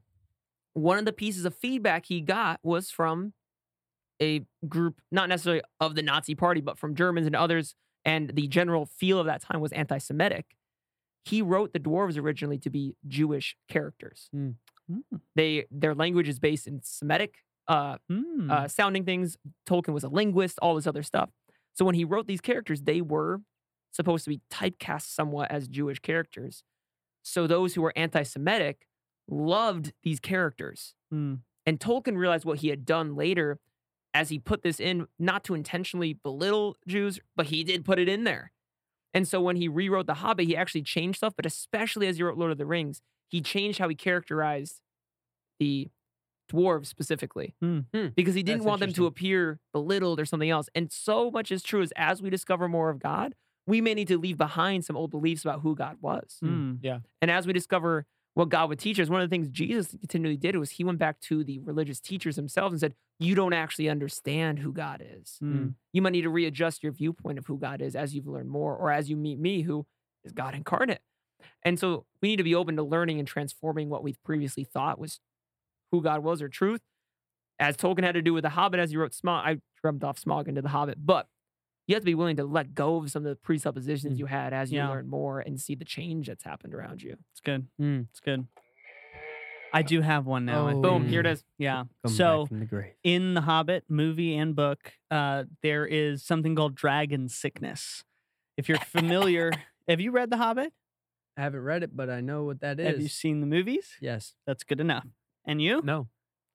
one of the pieces of feedback he got was from a group, not necessarily of the Nazi party, but from Germans and others. And the general feel of that time was anti Semitic. He wrote the dwarves originally to be Jewish characters. Mm. They their language is based in Semitic uh, Mm. uh, sounding things. Tolkien was a linguist, all this other stuff. So when he wrote these characters, they were supposed to be typecast somewhat as Jewish characters. So those who were anti Semitic loved these characters. Mm. And Tolkien realized what he had done later as he put this in, not to intentionally belittle Jews, but he did put it in there. And so when he rewrote The Hobbit, he actually changed stuff, but especially as he wrote Lord of the Rings, he changed how he characterized the dwarves specifically Hmm. Hmm. because he didn't That's want them to appear belittled or something else. And so much is true as as we discover more of God, we may need to leave behind some old beliefs about who God was. Mm. And as we discover what God would teach us, one of the things Jesus continually did was he went back to the religious teachers themselves and said, You don't actually understand who God is. Mm. You might need to readjust your viewpoint of who God is as you've learned more or as you meet me, who is God incarnate. And so we need to be open to learning and transforming what we've previously thought was who God was or truth. As Tolkien had to do with The Hobbit, as he wrote Smaug, I dreamt off Smaug into The Hobbit, but you have to be willing to let go of some of the presuppositions Mm. you had as you Yeah. learn more and see the change that's happened around you. It's good. Mm. It's good. I do have one now. Oh. Boom, here it is. Yeah. Come so the in the Hobbit movie and book, uh, there is something called dragon sickness. If you're familiar, [LAUGHS] have you read The Hobbit? I haven't read it, but I know what that is. Have you seen the movies? yes. That's good enough. And you? No.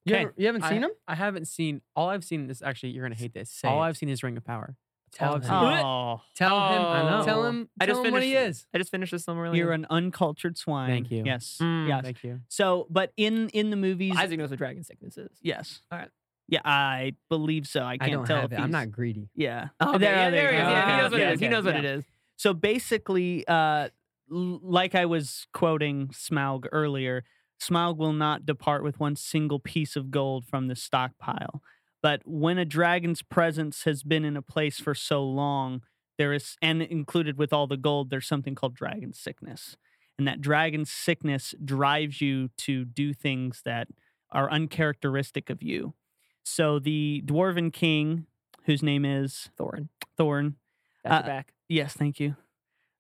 You, Okay. haven't, you haven't I- seen them? I haven't seen. All I've seen is actually. You're gonna hate this. Say all it. I've seen is Ring of Power. That's Tell him. seen. Oh, Tell him. I know. Tell him. I just tell him what he finished it. is. I just finished this summer. you're an uncultured swine. Thank you. Yes. Mm, yes. Thank you. So, but in in the movies, Isaac knows what dragon sickness is. yes. All right. Yeah, I believe so. I I can't don't tell have if it. I'm he's- not greedy. Yeah. Okay, There- yeah, there there he is. go. Yeah, he knows what Yeah, it is. He knows what yeah. it is. So basically, uh, l- like I was quoting Smaug earlier, Smaug will not depart with one single piece of gold from the stockpile. But when a dragon's presence has been in a place for so long, there is, and included with all the gold, there's something called dragon sickness. And that dragon sickness drives you to do things that are uncharacteristic of you. So the dwarven king, whose name is Thorin, Thorn, got Uh, back. yes, thank you.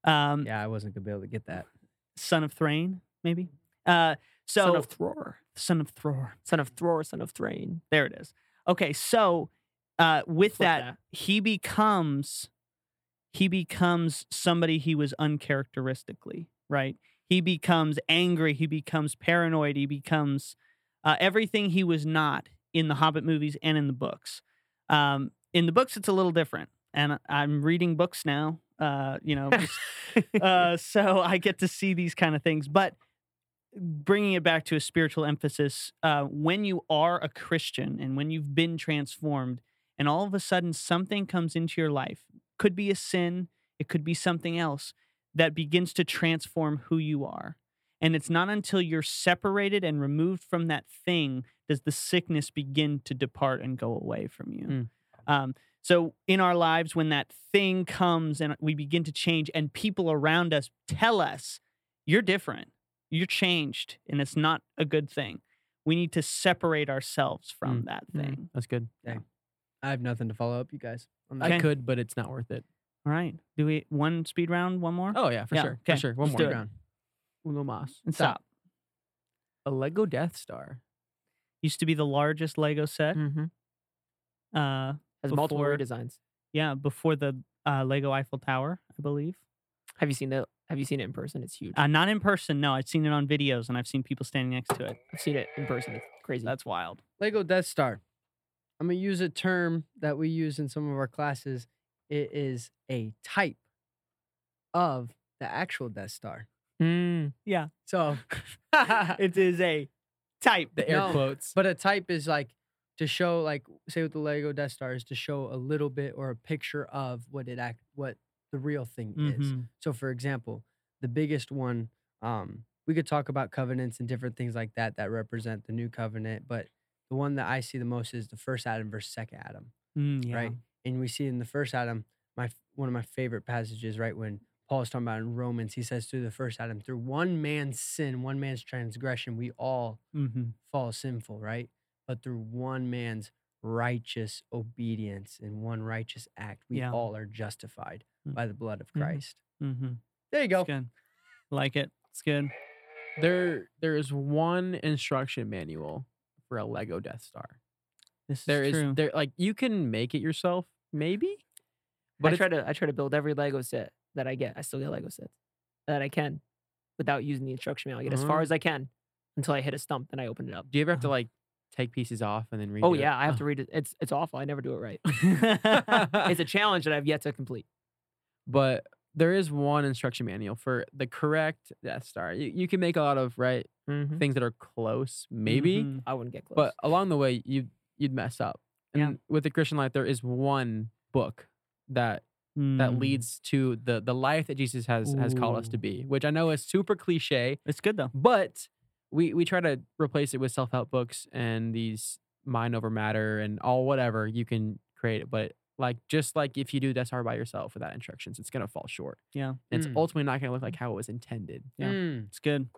Um, Yeah, I wasn't gonna be able to get that. son of Thrain, maybe. Uh, so son of Thror, son of Thror. son of Thror, son of Thrain. There it is. Okay, so uh, with that, that. he becomes he becomes somebody he was uncharacteristically, right? He becomes angry. He becomes paranoid. He becomes uh, everything he was not in the Hobbit movies and in the books. Um, in the books, it's a little different, and I'm reading books now. Uh, you know, [LAUGHS] uh, so I get to see these kind of things. But bringing it back to a spiritual emphasis, uh, when you are a Christian and when you've been transformed, and all of a sudden something comes into your life, could be a sin, it could be something else that begins to transform who you are. And it's not until you're separated and removed from that thing does the sickness begin to depart and go away from you. Mm. Um, so in our lives, when that thing comes and we begin to change, and people around us tell us, you're different, you're changed, and it's not a good thing. We need to separate ourselves from Mm. that Mm. thing. That's good. I have nothing to follow up you guys. Okay. I could, but it's not worth it. All right. Do we one speed round, one more? Oh yeah, for Yeah, sure. okay, For sure. One let's more do it. Round. Uno mas. and stop. A Lego Death Star. Used to be the largest Lego set. mm-hmm. Uh, Has multiple designs. yeah, before the uh, Lego Eiffel Tower, I believe. Have you seen it? Have you seen it in person? It's huge. Uh, not in person. No, I've seen it on videos, and I've seen people standing next to it. I've seen it in person. It's crazy. That's wild. Lego Death Star. I'm gonna use a term that we use in some of our classes. It is a type of the actual Death Star. Mm. So, [LAUGHS] it is a type. The air No, quotes. but a type is like to show like say with the Lego Death Star is to show a little bit or a picture of what it act what the real thing is. Mhm. So for example, the biggest one, um, we could talk about covenants and different things like that that represent the new covenant, but the one that I see the most is the first Adam versus second Adam, Mm, yeah. right? And we see in the first Adam, my one of my favorite passages, right when Paul is talking about in Romans, he says through the first Adam, through one man's sin, one man's transgression, we all Mm-hmm. fall sinful, right? But through one man's righteous obedience and one righteous act, we Yeah. all are justified. By the blood of Mhm. Christ. Mm-hmm. There you go. It's good. Like it. It's good. There there is one instruction manual for a Lego Death Star. This is There is true. there like you can make it yourself, maybe. But I try to I try to build every Lego set that I get. I still get Lego sets that I can without using the instruction manual. I get as far Uh-huh. as I can until I hit a stump, then I open it up. do you ever have to Uh-huh. like take pieces off and then read Oh yeah, I have to read it. It's it's awful. I never do it right. [LAUGHS] it's a challenge that I've yet to complete. But there is one instruction manual for the correct Death Star. You, you can make a lot of right Mhm. things that are close, maybe, Mhm. I wouldn't get close. but along the way you you'd mess up. And Yeah. with the Christian life, there is one book that that Mm. leads to the the life that Jesus has has called us to be, which I know is super cliche, It's good though. but we we try to replace it with self help books and these mind over matter and all whatever you can create it. But like just like if you do Death Star by yourself without instructions, it's gonna fall short. Yeah. It's Mm. ultimately not gonna look like how it was intended. Yeah. Mm. It's good.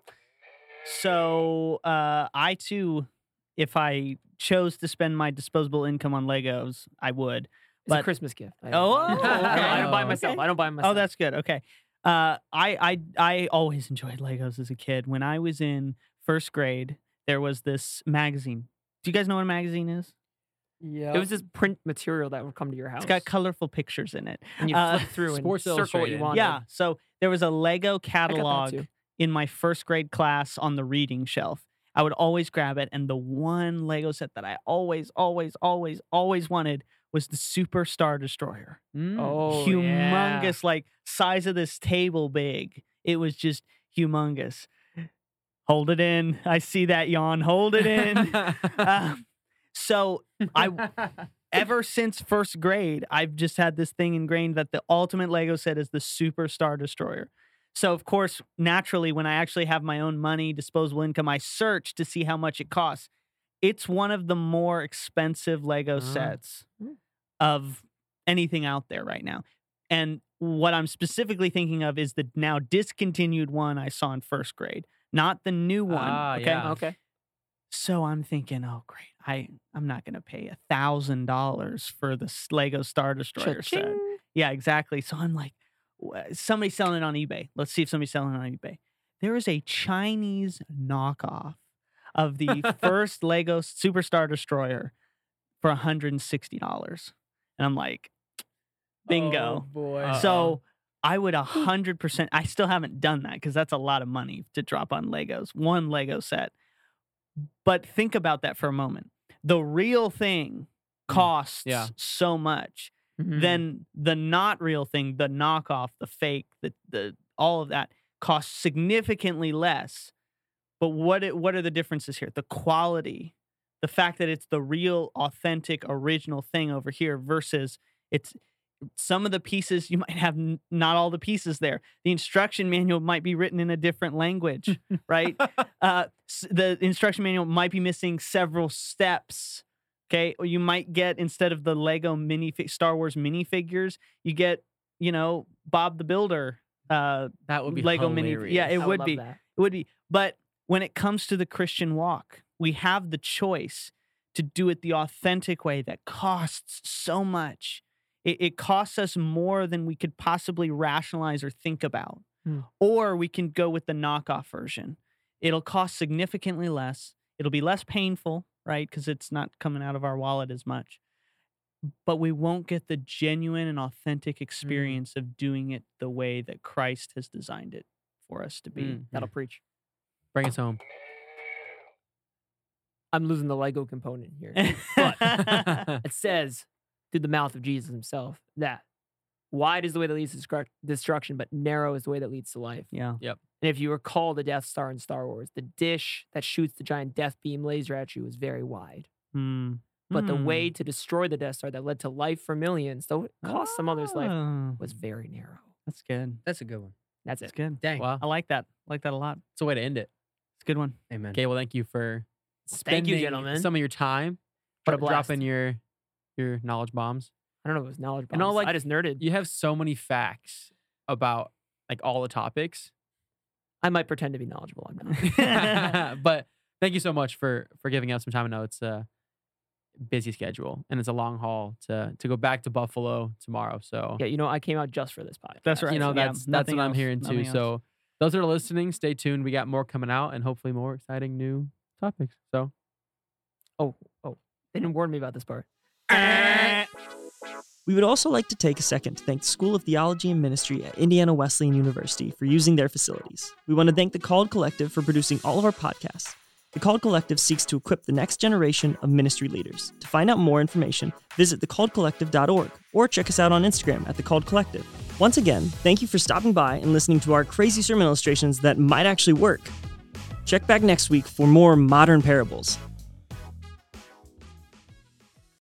So uh, I too, if I chose to spend my disposable income on Legos, I would. it's a but- Christmas gift. I Oh, don't buy- I don't buy [LAUGHS] okay. myself. Okay. I don't buy myself. Oh, that's good. Okay. Uh, I I I always enjoyed Legos as a kid. When I was in first grade, there was this magazine. Do you guys know what a magazine is? Yeah. It was just print material that would come to your house. It's got colorful pictures in it. and you uh, flip through and Sports circle what you Illustrated. wanted. Yeah. So there was a Lego I got that catalog in my first grade class on the reading shelf. I would always grab it, and the one Lego set that I always, always, always, always wanted was the Super Star Destroyer. Mm. Oh, yeah. humongous, like size of this table big. It was just humongous. Hold it in. I see that yawn. Hold it in. [LAUGHS] Um, so I [LAUGHS] ever since first grade, I've just had this thing ingrained that the ultimate Lego set is the Super Star Destroyer. So of course, naturally, when I actually have my own money, disposable income, I search to see how much it costs. It's one of the more expensive Lego Ah. sets Mm. of anything out there right now. And what I'm specifically thinking of is the now discontinued one I saw in first grade, not the new one. Ah, okay. yeah. Okay. So I'm thinking, oh great, I I'm not gonna pay a thousand dollars for the Lego Star Destroyer set. Cha-ching. Yeah, exactly. So I'm like, "Wha- somebody's selling it on eBay. Let's see if somebody's selling it on eBay. There is a Chinese knockoff of the [LAUGHS] first Lego Super Star Destroyer for $160. And I'm like, oh, bingo. Oh, boy. Uh-oh. So I would a hundred percent. I still haven't done that because that's a lot of money to drop on Legos, one Lego set. But think about that for a moment. The real thing costs yeah. so much. Mhm. Then the not real thing, the knockoff, the fake, the the all of that costs significantly less. But what it, what are the differences here? The quality, the fact that it's the real, authentic, original thing over here versus it's some of the pieces you might have n- not all the pieces there. The instruction manual might be written in a different language, right? [LAUGHS] uh, s- the instruction manual might be missing several steps. Okay, or you might get instead of the Lego mini Star Wars minifigures, you get you know Bob the Builder. Uh, that would be Lego mini- yeah, it I would love be. that. it would be. But when it comes to the Christian walk, we have the choice to do it the authentic way that costs so much. It, it costs us more than we could possibly rationalize or think about. Hmm. Or we can go with the knockoff version. It'll cost significantly less. It'll be less painful, right? Because it's not coming out of our wallet as much. But we won't get the genuine and authentic experience of doing it the way that Christ has designed it for us to be. Mm. That'll preach. Bring us home. I'm losing the Lego component here. [LAUGHS] [LAUGHS] it says through the mouth of Jesus himself that wide is the way that leads to destruction, but narrow is the way that leads to life. yeah. Yep. And if you recall the Death Star in Star Wars, the dish that shoots the giant death beam laser at you is very wide. Hmm. but the Hmm. way to destroy the Death Star that led to life for millions, though it cost some others life, Oh, was very narrow. That's good. That's a good one. That's That's it. good. Dang. Wow. I like that. I like that a lot. It's a way to end it. It's a good one. Amen. Okay, well, thank you for Thank you, spending gentlemen. some of your time What a dro- dropping your your knowledge bombs. I don't know if it was knowledge And all, bombs. like, I just nerded. You have so many facts about like all the topics. I might pretend to be knowledgeable. I'm not. [LAUGHS] [LAUGHS] but thank you so much for for giving us some time. I know it's a busy schedule and it's a long haul to to go back to Buffalo tomorrow. So yeah, you know, I came out just for this podcast. That's right. you know Yeah, that's that's nothing what I'm hearing too. else. So those that are listening, stay tuned. We got more coming out and hopefully more exciting new topics. So oh oh, They didn't warn me about this part. We would also like to take a second to thank the School of Theology and Ministry at Indiana Wesleyan University for using their facilities. We want to thank the Called Collective for producing all of our podcasts. The Called Collective seeks to equip the next generation of ministry leaders. To find out more information, visit thecalledcollective.org or check us out on Instagram at The Called Collective. Once again, thank you for stopping by and listening to our crazy sermon illustrations that might actually work. Check back next week for more modern parables.